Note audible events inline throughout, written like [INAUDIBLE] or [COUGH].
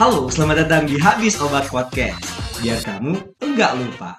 Halo, selamat datang di Habis Obat Podcast. Biar kamu enggak lupa.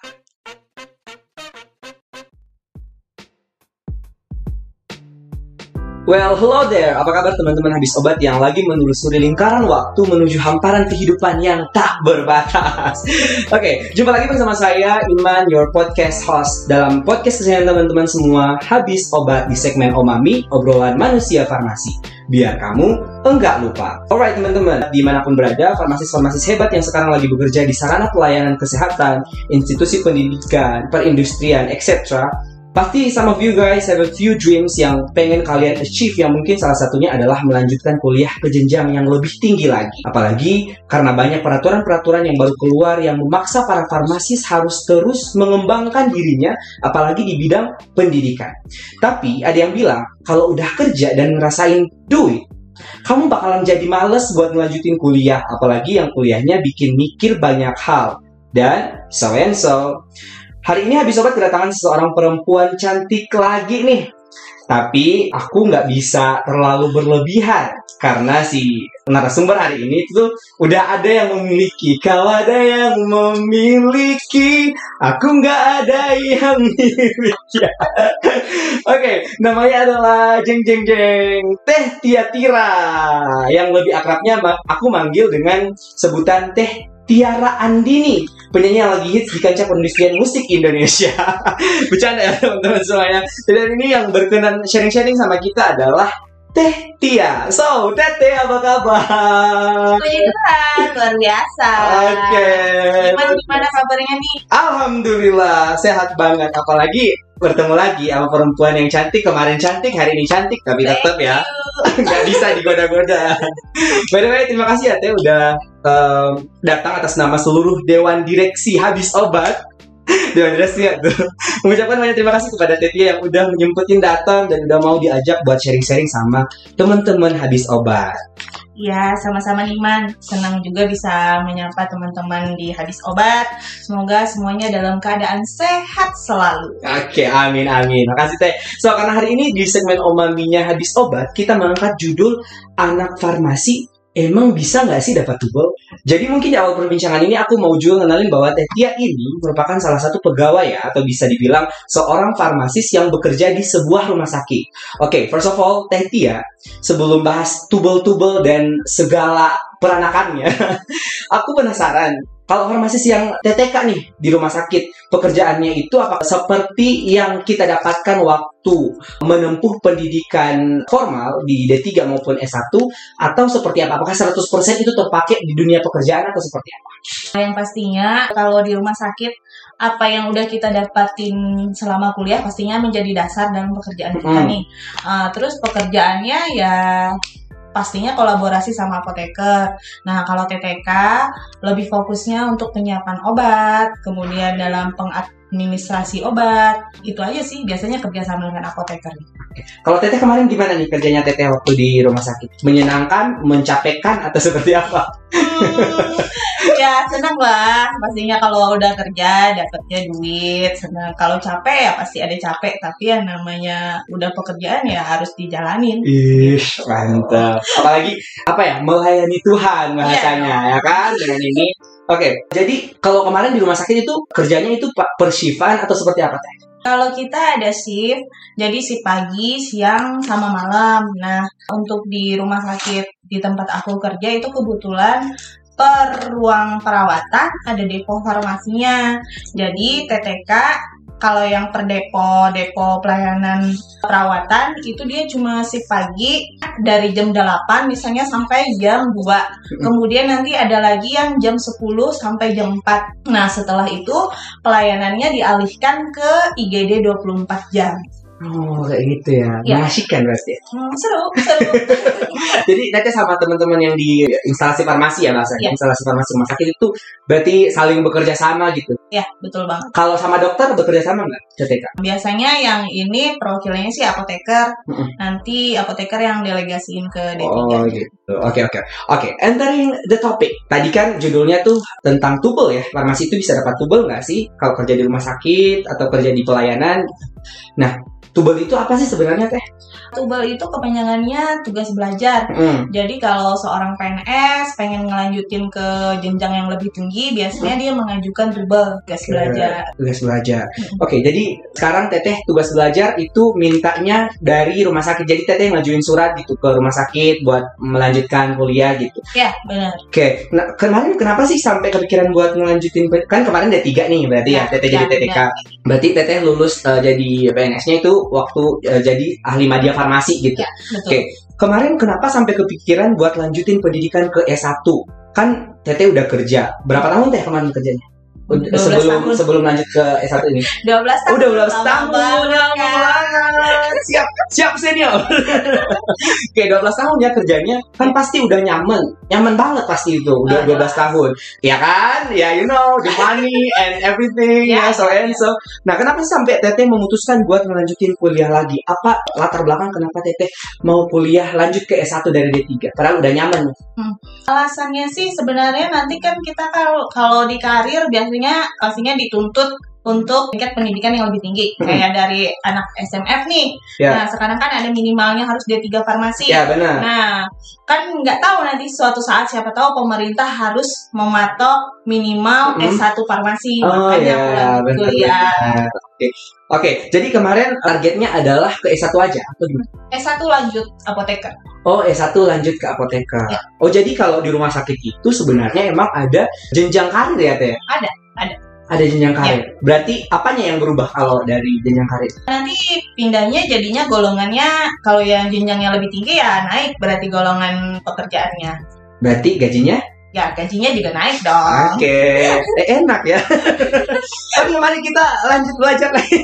Well, hello there. Apa kabar teman-teman habis obat yang lagi menelusuri lingkaran waktu menuju hamparan kehidupan yang tak berbatas? [LAUGHS] Oke, jumpa lagi bersama saya Iman, your podcast host dalam podcast kesayangan teman-teman semua habis obat di segmen Omami, obrolan manusia farmasi. Biar kamu enggak lupa. Alright teman-teman, di mana pun berada, farmasis-farmasis hebat yang sekarang lagi bekerja di sarana pelayanan kesehatan, institusi pendidikan, perindustrian, etc Pasti some of you guys have a few dreams yang pengen kalian achieve yang mungkin salah satunya adalah melanjutkan kuliah ke jenjang yang lebih tinggi lagi. Apalagi karena banyak peraturan-peraturan yang baru keluar yang memaksa para farmasis harus terus mengembangkan dirinya apalagi di bidang pendidikan. Tapi ada yang bilang kalau udah kerja dan ngerasain duit kamu bakalan jadi males buat ngelanjutin kuliah, apalagi yang kuliahnya bikin mikir banyak hal. Dan so and so. Hari ini habis sobat kedatangan seseorang perempuan cantik lagi nih. Tapi aku nggak bisa terlalu berlebihan karena si narasumber hari ini itu udah ada yang memiliki. Kalau ada yang memiliki, aku nggak ada yang miliki. [LAUGHS] Oke, okay, namanya adalah Jeng Jeng Jeng Teh Tia Tira yang lebih akrabnya aku manggil dengan sebutan Teh Tiara Andini, penyanyi yang lagi hits di kancah perindustrian musik Indonesia. [LAUGHS] Bercanda ya teman-teman semuanya. Dan ini yang berkenan sharing-sharing sama kita adalah Teh Tia. So, Teh Teh apa kabar? Puji Tuhan, luar biasa. Oke. Okay. Gimana, gimana kabarnya nih? Alhamdulillah, sehat banget. Apalagi bertemu lagi sama perempuan yang cantik. Kemarin cantik, hari ini cantik. Tapi tetap ya, [LAUGHS] nggak bisa digoda-goda. By the way, terima kasih ya Teh udah um, datang atas nama seluruh Dewan Direksi Habis Obat [LAUGHS] Dewan Direksi ya tuh mengucapkan banyak terima kasih kepada Tetia yang udah menyempetin datang dan udah mau diajak buat sharing-sharing sama teman-teman Habis Obat. Ya, sama-sama Iman. Senang juga bisa menyapa teman-teman di Habis Obat. Semoga semuanya dalam keadaan sehat selalu. Oke, amin amin. Makasih Teh. So, karena hari ini di segmen Omaminya Habis Obat, kita mengangkat judul Anak Farmasi emang bisa nggak sih dapat tubel? Jadi mungkin di awal perbincangan ini aku mau juga ngenalin bahwa Teh Tia ini merupakan salah satu pegawai ya, atau bisa dibilang seorang farmasis yang bekerja di sebuah rumah sakit. Oke, okay, first of all, Teh Tia, sebelum bahas tubel-tubel dan segala peranakannya, [LAUGHS] aku penasaran kalau farmasis yang TTK nih di rumah sakit, pekerjaannya itu apa seperti yang kita dapatkan waktu menempuh pendidikan formal di D3 maupun S1 atau seperti apa? Apakah 100% itu terpakai di dunia pekerjaan atau seperti apa? Yang pastinya kalau di rumah sakit apa yang udah kita dapatin selama kuliah pastinya menjadi dasar dalam pekerjaan kita hmm. nih. Uh, terus pekerjaannya ya pastinya kolaborasi sama apoteker. Nah, kalau TTK lebih fokusnya untuk penyiapan obat, kemudian dalam pengadministrasi obat. Itu aja sih biasanya kerjasama dengan apoteker. Kalau Teteh kemarin gimana nih kerjanya Teteh waktu di rumah sakit? Menyenangkan, mencapekkan atau [LAUGHS] seperti apa? Hmm, ya senang lah pastinya kalau udah kerja dapetnya duit senang kalau capek ya pasti ada capek tapi yang namanya udah pekerjaan ya harus dijalanin ih mantap apalagi apa ya melayani Tuhan bahasanya yeah. ya kan dengan ini Oke, okay, jadi kalau kemarin di rumah sakit itu kerjanya itu persifan atau seperti apa teh? Kalau kita ada shift, jadi si pagi, siang, sama malam. Nah, untuk di rumah sakit di tempat aku kerja itu kebetulan per ruang perawatan ada depo farmasinya. Jadi TTK kalau yang per depo depo pelayanan perawatan itu dia cuma si pagi dari jam 8 misalnya sampai jam 2. Kemudian nanti ada lagi yang jam 10 sampai jam 4. Nah, setelah itu pelayanannya dialihkan ke IGD 24 jam. Oh kayak gitu ya, ya. mengasihkan berarti. Ya? Hmm, seru, seru. [LAUGHS] Jadi nanti sama teman-teman yang di instalasi farmasi ya mas, ya. instalasi farmasi rumah sakit itu berarti saling bekerja sama gitu. Ya betul banget. Kalau sama dokter bekerja sama nggak CTK? Biasanya yang ini perwakilannya sih apoteker, mm -hmm. nanti apoteker yang delegasiin ke D3. Oh gitu. Oke oke oke. Entering the topic. Tadi kan judulnya tuh tentang tubel ya. Farmasi itu bisa dapat tubel nggak sih kalau kerja di rumah sakit atau kerja di pelayanan? Nah, tubel itu apa sih sebenarnya teh? Tubel itu kepanjangannya tugas belajar. Hmm. Jadi kalau seorang PNS pengen ngelanjutin ke jenjang yang lebih tinggi, biasanya dia mengajukan tubel tugas belajar. Tugas belajar. Hmm. Oke, jadi sekarang teteh tugas belajar itu mintanya dari rumah sakit. Jadi teteh ngajuin surat gitu ke rumah sakit buat melanjutkan kuliah gitu. Ya, benar. Oke, nah kemarin kenapa sih sampai kepikiran buat ngelanjutin kan kemarin D3 nih berarti ya, Ya, teteh jadi ya, TTK. Berarti teteh lulus eh, jadi PNS-nya itu waktu eh, jadi ahli media farmasi gitu. Ya. Oke. Kemarin kenapa sampai kepikiran buat lanjutin pendidikan ke S1? Kan teteh udah kerja. Berapa tahun teh kemarin kerjanya? Udah- 12 sebelum tahun. sebelum lanjut ke S1 ini. 12 tahun. Udah 12 lama tahun. kan? banget. Siap, siap senior. [LAUGHS] Oke, 12 tahun ya kerjanya kan pasti udah nyaman. Nyaman banget pasti itu. Udah Ah, 12 tahun. Ya kan? Ya you know, the money and everything ya, Ya, so ya, and ya. so. Nah, kenapa sih sampai Teteh memutuskan buat ngelanjutin kuliah lagi? Apa latar belakang kenapa Teteh mau kuliah lanjut ke S1 dari D3? Padahal udah nyaman. Alasannya sih sebenarnya nanti kan kita kalau kalau di karir biasanya pastinya dituntut untuk tingkat pendidikan yang lebih tinggi Hmm. kayak dari anak SMF nih. Ya. Nah, sekarang kan ada minimalnya harus D3 farmasi. Ya, benar. Nah, kan nggak tahu nanti suatu saat siapa tahu pemerintah harus mematok minimal Mm. S1 farmasi. Oh Makanya ya, kuliah. benar. Oke. Oke, jadi kemarin targetnya adalah ke S1 aja atau gimana? S1 lanjut apoteker. Oh, S1 lanjut ke apoteker. Ya. Oh, jadi kalau di rumah sakit itu sebenarnya emang ada jenjang karir ya, Teh? Ada, ada. Ada jenjang karir. Berarti apanya yang berubah kalau dari jenjang karir? Nanti pindahnya jadinya golongannya kalau yang jenjangnya lebih tinggi ya naik berarti golongan pekerjaannya. Berarti gajinya? Ya gajinya juga naik dong. Oke. [LAUGHS] Eh, enak ya. Oke, mari kita lanjut belajar lagi.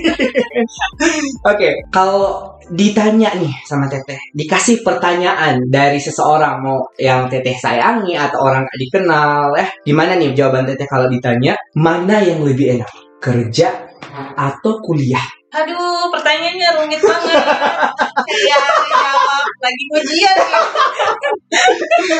[LAUGHS] Oke, kalau ditanya nih sama Teteh, dikasih pertanyaan dari seseorang mau yang Teteh sayangi atau orang gak dikenal, eh gimana nih jawaban Teteh kalau ditanya mana yang lebih enak, kerja atau kuliah? Aduh, pertanyaannya rumit banget. ya, jawab lagi ujian nih.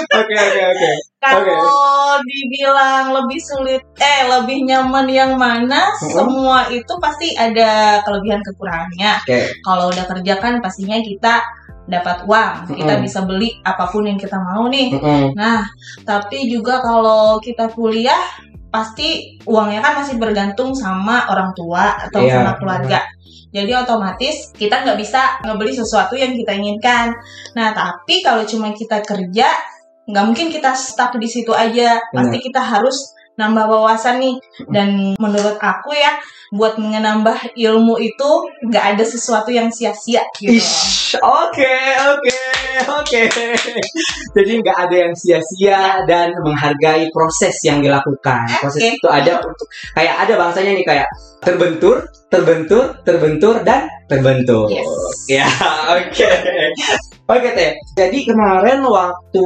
[LAUGHS] Oke oke oke. Kalau dibilang lebih sulit, eh lebih nyaman yang mana? Mm-mm. Semua itu pasti ada kelebihan kekurangannya. Oke. Kalau udah kerja kan pastinya kita dapat uang, kita Mm-mm. bisa beli apa pun yang kita mau nih. Mm-mm. Nah, tapi juga kalau kita kuliah pasti uangnya kan masih bergantung sama orang tua atau Iya, sama keluarga. Jadi otomatis kita nggak bisa ngebeli sesuatu yang kita inginkan. Nah, tapi kalau cuma kita kerja, nggak mungkin kita stuck di situ aja. Pasti kita harus nambah wawasan nih. Dan menurut aku ya, buat menambah ilmu itu nggak ada sesuatu yang sia-sia gitu. Oke, oke, oke. Jadi nggak ada yang sia-sia dan menghargai proses yang dilakukan. Proses itu ada untuk kayak ada bahasanya nih kayak terbentur, terbentur, terbentur dan terbentur. Yes. Ya, oke. Oke teh. Jadi kemarin waktu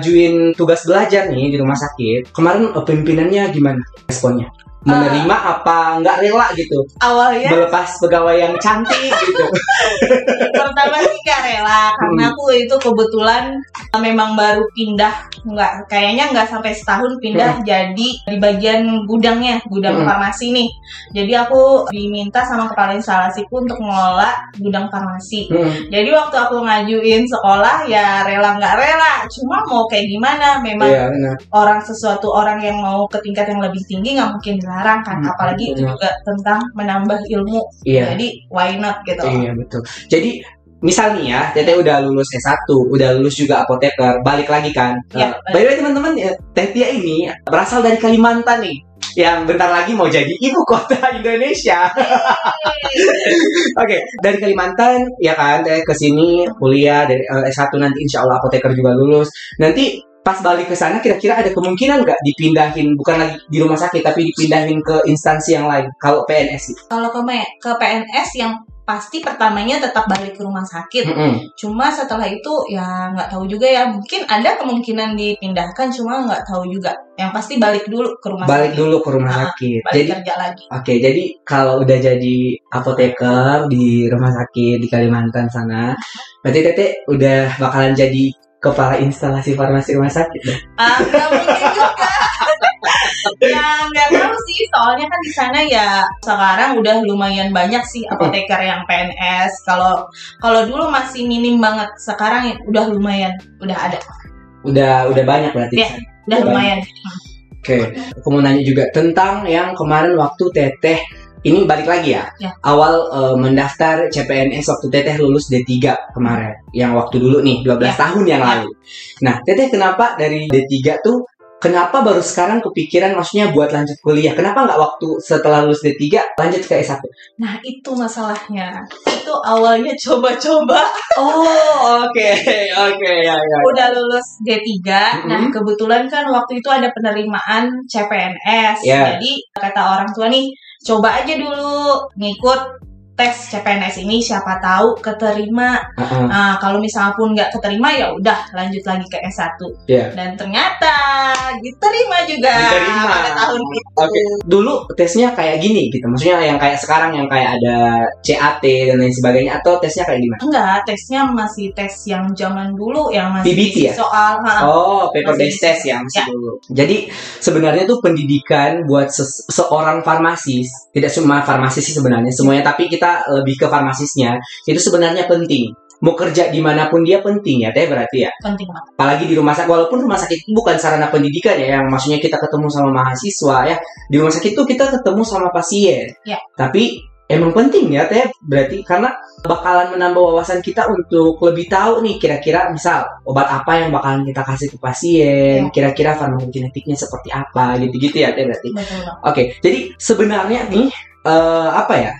ajuin tugas belajar nih di rumah sakit, kemarin eh, pimpinannya gimana responnya? Menerima apa nggak rela gitu? Awalnya Melepas pegawai yang cantik gitu. [LAUGHS] pertama sih gak rela karena Hmm. aku itu kebetulan memang baru pindah nggak kayaknya nggak sampai setahun pindah jadi di bagian gudangnya gudang Hmm. farmasi nih jadi aku diminta sama kepala instalasiku untuk mengelola gudang farmasi Hmm. jadi waktu aku ngajuin sekolah ya rela nggak rela cuma mau kayak gimana memang Iya benar. orang sesuatu orang yang mau ke tingkat yang lebih tinggi nggak mungkin dilarang kan Hmm, apalagi itu juga tentang menambah ilmu Iya. jadi why not gitu Iya betul. Jadi misal nih ya, Teteh udah lulus S1, udah lulus juga apoteker, balik lagi kan. Eh, by the way teman-teman, ya, Teh Tia ini berasal dari Kalimantan nih. Yang bentar lagi mau jadi ibu kota [LAUGHS] Indonesia. [LAUGHS] Oke, dari Kalimantan ya kan, ke sini kuliah dari eh, S1 nanti insya Allah apoteker juga lulus. Nanti pas balik ke sana kira-kira ada kemungkinan nggak dipindahin bukan lagi di rumah sakit tapi dipindahin ke instansi yang lain kalau PNS gitu. Kalau ke, ke PNS yang pasti pertamanya tetap balik ke rumah sakit. Mm-mm. Cuma setelah itu ya nggak tahu juga ya. Mungkin ada kemungkinan dipindahkan, cuma nggak tahu juga. Yang pasti balik dulu ke rumah Balik sakit. dulu ke rumah Ah, sakit. Balik Jadi kerja lagi. Oke, jadi kalau udah jadi apoteker di rumah sakit di Kalimantan sana, berarti Tete udah bakalan jadi kepala instalasi farmasi rumah sakit. Ah, nggak mungkin juga. [LAUGHS] ya nggak tahu sih, soalnya kan di sana ya sekarang udah lumayan banyak sih apoteker yang PNS. Kalau kalau dulu masih minim banget, sekarang udah lumayan, udah ada, Udah udah banyak berarti. Iya. udah Udah lumayan. Oke, aku mau nanya juga tentang yang kemarin waktu Teteh ini balik lagi ya. Ya. Awal eh, mendaftar CPNS waktu Teteh lulus D3 kemarin. Yang waktu dulu nih 12 Ya. tahun yang Ya. lalu. Nah, Teteh kenapa dari D3 tuh kenapa baru sekarang kepikiran maksudnya buat lanjut kuliah? Kenapa nggak waktu setelah lulus D3 lanjut ke S1? Nah itu masalahnya. Itu awalnya coba-coba [LAUGHS] Oh, oke. Oke, ya ya. udah lulus D3. Nah, Mhm. kebetulan kan waktu itu ada penerimaan CPNS. Ya. Jadi kata orang tua nih, coba aja dulu ngikut tes CPNS ini siapa tahu keterima. Heeh. Nah, kalau misalnya pun nggak keterima ya udah lanjut lagi ke S1. Iya. Dan ternyata diterima juga Diterima. pada tahun itu. Oke, dulu tesnya kayak gini gitu. Maksudnya yang kayak sekarang yang kayak ada CAT dan lain sebagainya atau tesnya kayak gimana? Enggak, tesnya masih tes yang zaman dulu yang masih PBT ya? soal. ha. Oh, paper Masih based test ya masih Ya. dulu. Jadi sebenarnya tuh pendidikan buat ses- seorang farmasis, tidak cuma farmasis sih sebenarnya semuanya, tapi kita lebih ke farmasisnya itu sebenarnya penting. Mau kerja di mana pun dia penting ya, teh berarti ya. penting banget. Apalagi di rumah sakit, walaupun rumah sakit itu bukan sarana pendidikan ya, yang maksudnya kita ketemu sama mahasiswa ya. Di rumah sakit itu kita ketemu sama pasien. Ya. Tapi emang penting ya teh berarti karena bakalan menambah wawasan kita untuk lebih tahu nih kira-kira misal obat apa yang bakalan kita kasih ke pasien, Ya. kira-kira farmakokinetiknya seperti apa gitu-gitu ya teh berarti. Oke, jadi sebenarnya nih eh, apa ya?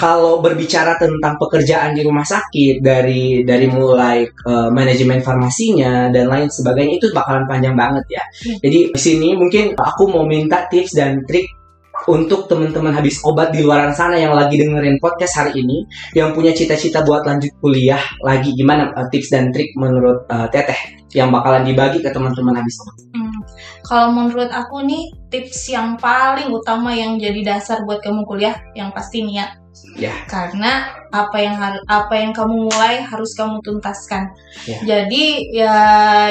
Kalau berbicara tentang pekerjaan di rumah sakit dari dari mulai eh, manajemen farmasinya dan lain sebagainya itu bakalan panjang banget ya. Hmm. Jadi di sini mungkin aku mau minta tips dan trik untuk teman-teman habis obat di luar sana yang lagi dengerin podcast hari ini yang punya cita-cita buat lanjut kuliah lagi gimana eh, tips dan trik menurut eh, Teteh yang bakalan dibagi ke teman-teman habis obat. Hmm, Kalau menurut aku nih tips yang paling utama yang jadi dasar buat kamu kuliah yang pasti niat. Ya. Karena apa yang apa yang kamu mulai harus kamu tuntaskan. Ya. Jadi ya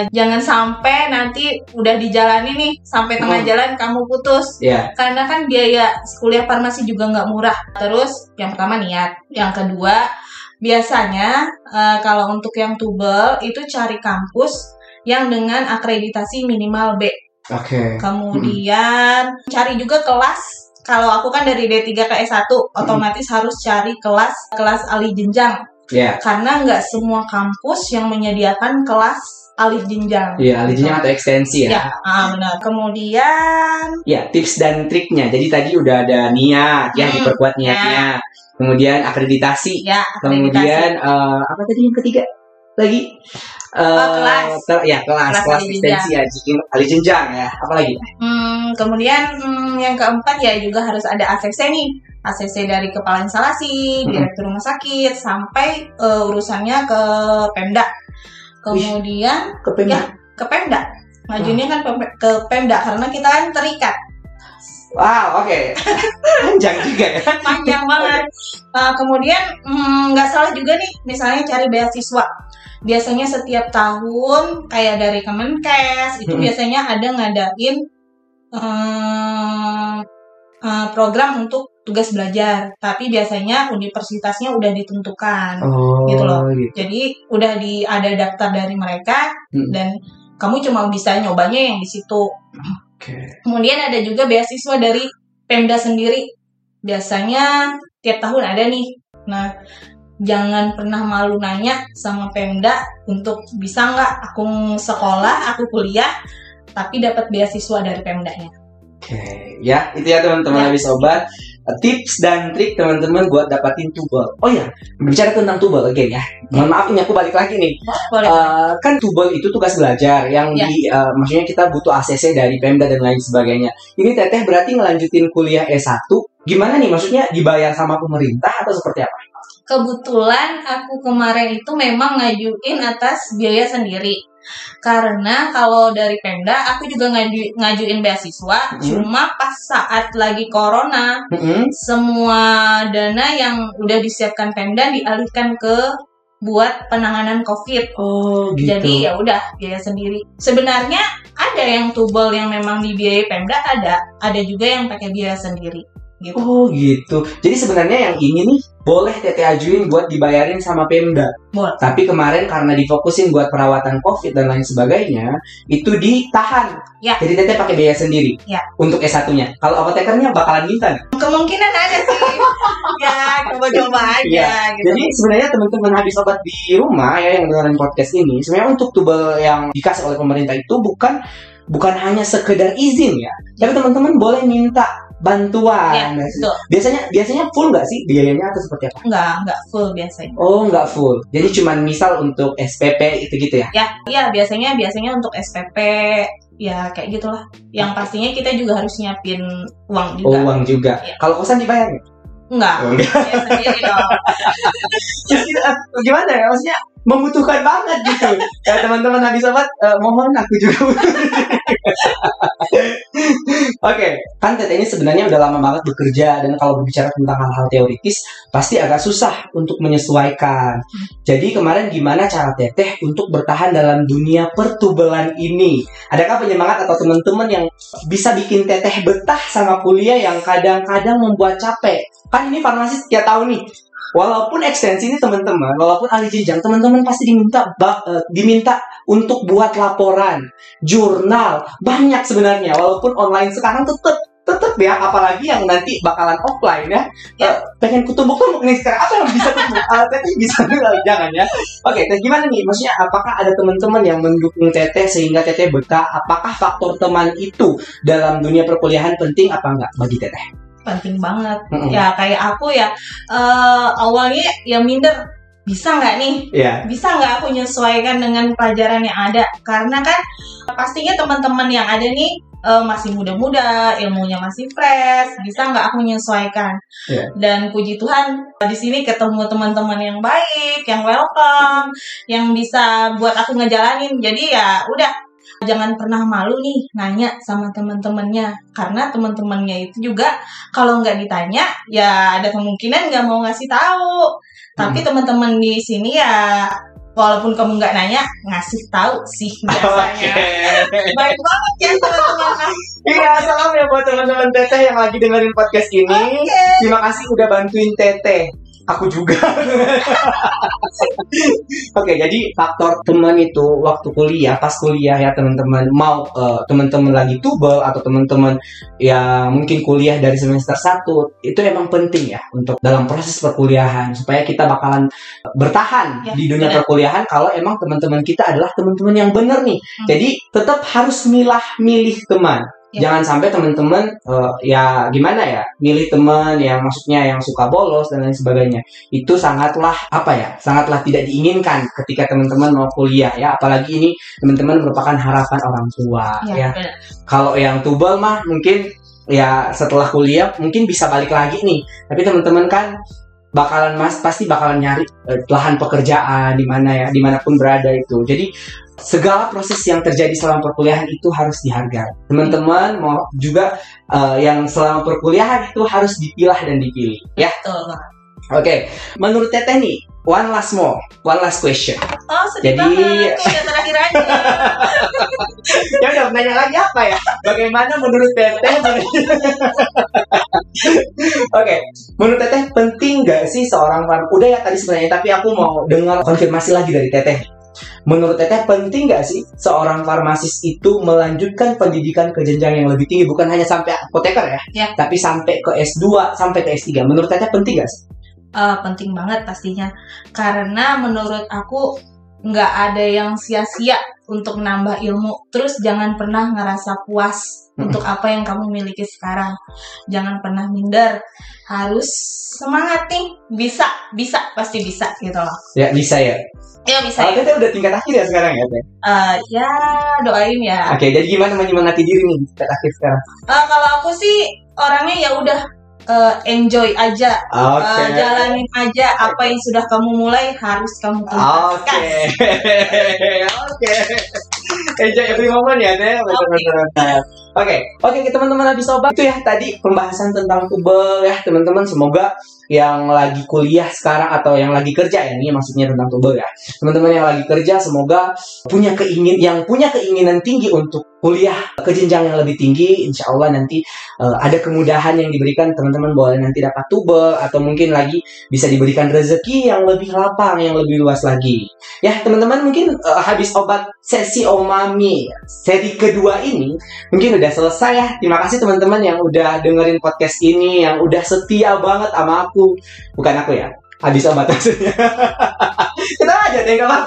jangan sampai nanti udah dijalani nih sampai tengah Hmm. jalan kamu putus. Ya, Karena kan biaya kuliah farmasi juga nggak murah. Terus yang pertama niat, yang kedua biasanya eh, kalau untuk yang tubel itu cari kampus yang dengan akreditasi minimal B. oke. Kemudian cari juga kelas. Kalau aku kan dari D3 ke S1, otomatis harus cari kelas kelas alih jenjang. Ya. Karena nggak semua kampus yang menyediakan kelas alih jenjang. Iya, alijinya atau ekstensi ya. Ya, ah, benar. Kemudian Ya, tips dan triknya. Jadi tadi udah ada niat ya, Hmm, diperkuat niatnya. Kemudian akreditasi. ya akreditasi. Kemudian eh, apa tadi yang ketiga? Lagi Eh, Oh, kelas. tel- ya, kelas, Kelas kelas alih ekstensi ya, alih jenjang ya. Apa lagi? Hmm, kemudian hmm, yang keempat ya juga harus ada ACC nih. ACC dari kepala instalasi, Mm-mm. direktur rumah sakit, sampai eh, urusannya ke Pemda. Kemudian Ke Pemda. Ya. ke Pemda. Ngajuinnya kan ke Pemda karena kita kan terikat. Wow, oke. [LAUGHS] Panjang juga ya. Panjang banget. Uh, kemudian hmm, nggak salah juga nih misalnya cari beasiswa. Biasanya setiap tahun kayak dari Kemenkes itu Mm-mm. biasanya ada ngadain eh, eh, program untuk tugas belajar. Tapi biasanya universitasnya udah ditentukan. Oh, Gitu loh. gitu. Jadi udah di ada daftar dari mereka Hmm. dan kamu cuma bisa nyobanya yang di situ. Oke. Kemudian ada juga beasiswa dari Pemda sendiri. Biasanya tiap tahun ada nih. Nah, jangan pernah malu nanya sama Pemda untuk bisa nggak aku sekolah, aku kuliah, tapi dapat beasiswa dari Pemdanya. Oke, ya itu ya teman-teman Ya. habis obat. Uh, Tips dan trik teman-teman buat dapatin tubal. Oh ya, bicara tentang tubal again ya. Mohon maaf ini aku balik lagi nih. Boleh. Eh, kan tubal itu tugas belajar yang Ya. di eh, maksudnya kita butuh ACC dari Pemda dan lain sebagainya. Ini Teteh berarti ngelanjutin kuliah S1 gimana nih maksudnya dibayar sama pemerintah atau seperti apa? Kebetulan aku kemarin itu memang ngajuin atas biaya sendiri. Karena kalau dari Pemda aku juga ngaju, ngajuin beasiswa, Hmm. cuma pas saat lagi corona Mm-mm. semua dana yang udah disiapkan Pemda dialihkan ke buat penanganan COVID. Oh, gitu. Jadi ya udah biaya sendiri. Sebenarnya ada yang tubel yang memang dibiayai Pemda ada, ada juga yang pakai biaya sendiri. Gitu. Oh gitu. Jadi sebenarnya yang ini nih boleh Teteh ajuin buat dibayarin sama Pemda. Boleh. Tapi kemarin karena difokusin buat perawatan COVID dan lain sebagainya, itu ditahan. Ya. Jadi Teteh pakai biaya sendiri. Ya. Untuk S1-nya. Kalau apotekernya bakalan minta. Kemungkinan ada sih. [LAUGHS] ya coba-coba aja Iya. gitu. Jadi sebenarnya teman-teman habis obat di rumah ya yang dengerin podcast ini, sebenarnya untuk tubel yang dikasih oleh pemerintah itu bukan bukan hanya sekedar izin ya, tapi teman-teman boleh minta bantuan. Ya, betul. Biasanya biasanya full nggak sih biayanya atau seperti apa? Enggak, enggak full biasanya. Oh nggak full, jadi cuman misal untuk SPP itu gitu ya? Ya, iya biasanya biasanya untuk SPP ya kayak gitulah. Yang pastinya kita juga harus nyiapin uang Oh juga. uang juga. Iya. Kalau kosan dibayar nggak? Enggak, Oh, enggak. biaya sendiri dong. [LAUGHS] Terus kita, eh, gimana ya? Maksudnya membutuhkan banget gitu. [LAUGHS] ya teman-teman habis obat, eh, mohon aku juga. [LAUGHS] Oke, kan Teteh ini sebenarnya udah lama banget bekerja dan kalau berbicara tentang hal-hal teoritis pasti agak susah untuk menyesuaikan. Jadi kemarin gimana cara Teteh untuk bertahan dalam dunia pertubelan ini? Adakah penyemangat atau teman-teman yang bisa bikin Teteh betah sama kuliah yang kadang-kadang membuat capek? Kan ini farmasi setiap tahun nih. Walaupun ekstensi ini teman-teman, walaupun ahli jenjang, teman-teman pasti diminta ba- eh, diminta untuk buat laporan, jurnal, banyak sebenarnya. Walaupun online sekarang tetep tetep ya, apalagi yang nanti bakalan offline ya. Ya. Eh, pengen kutumbuk-tumbuk nih sekarang apa yang bisa tumbuk? [LAUGHS] Ah, teteh bisa dulu jangan ya. Oke, Teh gimana nih? Maksudnya apakah ada teman-teman yang mendukung Teteh sehingga Teteh betah? Apakah faktor teman itu dalam dunia perkuliahan penting apa enggak bagi Teteh? Penting banget. Mm-mm. Ya kayak aku ya eh, awalnya yang minder bisa nggak nih Iya. bisa nggak aku menyesuaikan dengan pelajaran yang ada karena kan pastinya teman-teman yang ada nih eh, masih muda-muda ilmunya masih fresh bisa nggak aku menyesuaikan Iya. dan puji Tuhan di sini ketemu teman-teman yang baik yang welcome yang bisa buat aku ngejalanin jadi ya udah jangan pernah malu nih nanya sama teman-temannya karena teman-temannya itu juga kalau nggak ditanya ya ada kemungkinan nggak mau ngasih tahu tapi teman-teman di sini ya walaupun kamu nggak nanya ngasih tahu sih biasanya baik banget ya teman-teman Iya, salam ya buat teman-teman Teteh yang lagi dengerin podcast ini. Terima kasih udah bantuin Teteh. Aku juga. [LAUGHS] Oke, jadi faktor teman itu waktu kuliah, pas kuliah ya teman-teman mau eh, teman-teman lagi tubel atau teman-teman ya mungkin kuliah dari semester 1 itu emang penting ya untuk dalam proses perkuliahan supaya kita bakalan bertahan Ya, di dunia benar. perkuliahan kalau emang teman-teman kita adalah teman-teman yang benar nih. Hmm. Jadi tetap harus milah milih teman. Ya. Jangan sampai teman-teman eh, ya gimana ya, milih teman yang maksudnya yang suka bolos dan lain sebagainya. Itu sangatlah apa ya? Sangatlah tidak diinginkan ketika teman-teman mau kuliah ya, apalagi ini teman-teman merupakan harapan orang tua ya, ya. Kalau yang tubel mah mungkin ya setelah kuliah mungkin bisa balik lagi nih. Tapi teman-teman kan bakalan mas pasti bakalan nyari eh, lahan pekerjaan di mana ya, di mana pun berada itu. Jadi segala proses yang terjadi selama perkuliahan itu harus dihargai. Teman-teman mau juga eh, yang selama perkuliahan itu harus dipilah dan dipilih. Ya, betul oke. Menurut Teteh nih, one last more, one last question. oh sedih Jadi- banget terakhir aja [LAUGHS] ya udah nanya lagi apa ya? Bagaimana menurut Teteh? [LAUGHS] Oke, menurut Teteh penting nggak sih seorang? Udah ya tadi sebenarnya, tapi aku mau dengar konfirmasi lagi dari Teteh. Menurut Teteh penting nggak sih seorang farmasis itu melanjutkan pendidikan ke jenjang yang lebih tinggi, bukan hanya sampai apoteker ya, Ya. tapi sampai ke S2 sampai ke S3. Menurut Teteh penting nggak sih? Eh, penting banget pastinya karena menurut aku nggak ada yang sia-sia untuk nambah ilmu terus jangan pernah ngerasa puas Mm-mm. untuk apa yang kamu miliki sekarang jangan pernah minder harus semangat nih bisa bisa pasti bisa gitu loh Ya bisa ya. ya bisa Kalau ya udah tingkat akhir ya sekarang ya. Teh? Eh, ya doain ya Oke, jadi gimana menyemangati diri nih di tingkat akhir sekarang? Eh, kalau aku sih orangnya ya udah eh, enjoy aja Oke. Eh, jalanin aja apa yang sudah kamu mulai harus kamu Oke, tuntaskan [LAUGHS] oke. Enjoy every moment ya, Teh. Betul-betul. Oke, oke teman-teman habis sobat. Itu ya tadi pembahasan tentang tubel ya teman-teman. Semoga yang lagi kuliah sekarang atau yang lagi kerja ya ini maksudnya tentang tuber ya. Teman-teman yang lagi kerja semoga punya keingin yang punya keinginan tinggi untuk kuliah ke jenjang yang lebih tinggi. Insya Allah nanti uh, ada kemudahan yang diberikan. Teman-teman boleh nanti dapat tubel atau mungkin lagi bisa diberikan rezeki yang lebih lapang yang lebih luas lagi. Ya teman-teman mungkin uh, habis obat sesi omami seri kedua ini mungkin udah selesai ya. Terima kasih teman-teman yang udah dengerin podcast ini yang udah setia banget sama aku. Bukan aku ya habis obat maksudnya [LAUGHS] kita aja deh gak apa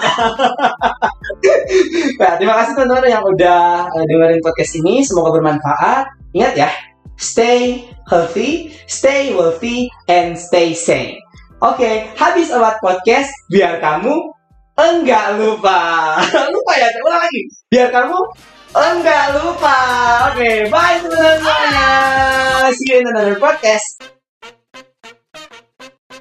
nah, terima kasih teman-teman yang udah uh, dengerin podcast ini. Semoga bermanfaat. Ingat ya stay healthy stay wealthy and stay sane. Oke okay, habis obat podcast biar kamu enggak lupa. [LAUGHS] Lupa ya ulang lagi. Biar kamu enggak lupa. Oke okay, bye teman-teman see you in another podcast